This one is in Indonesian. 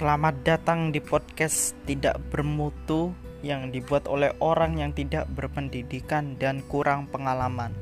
Selamat datang di podcast Tidak Bermutu yang dibuat oleh orang yang tidak berpendidikan dan kurang pengalaman.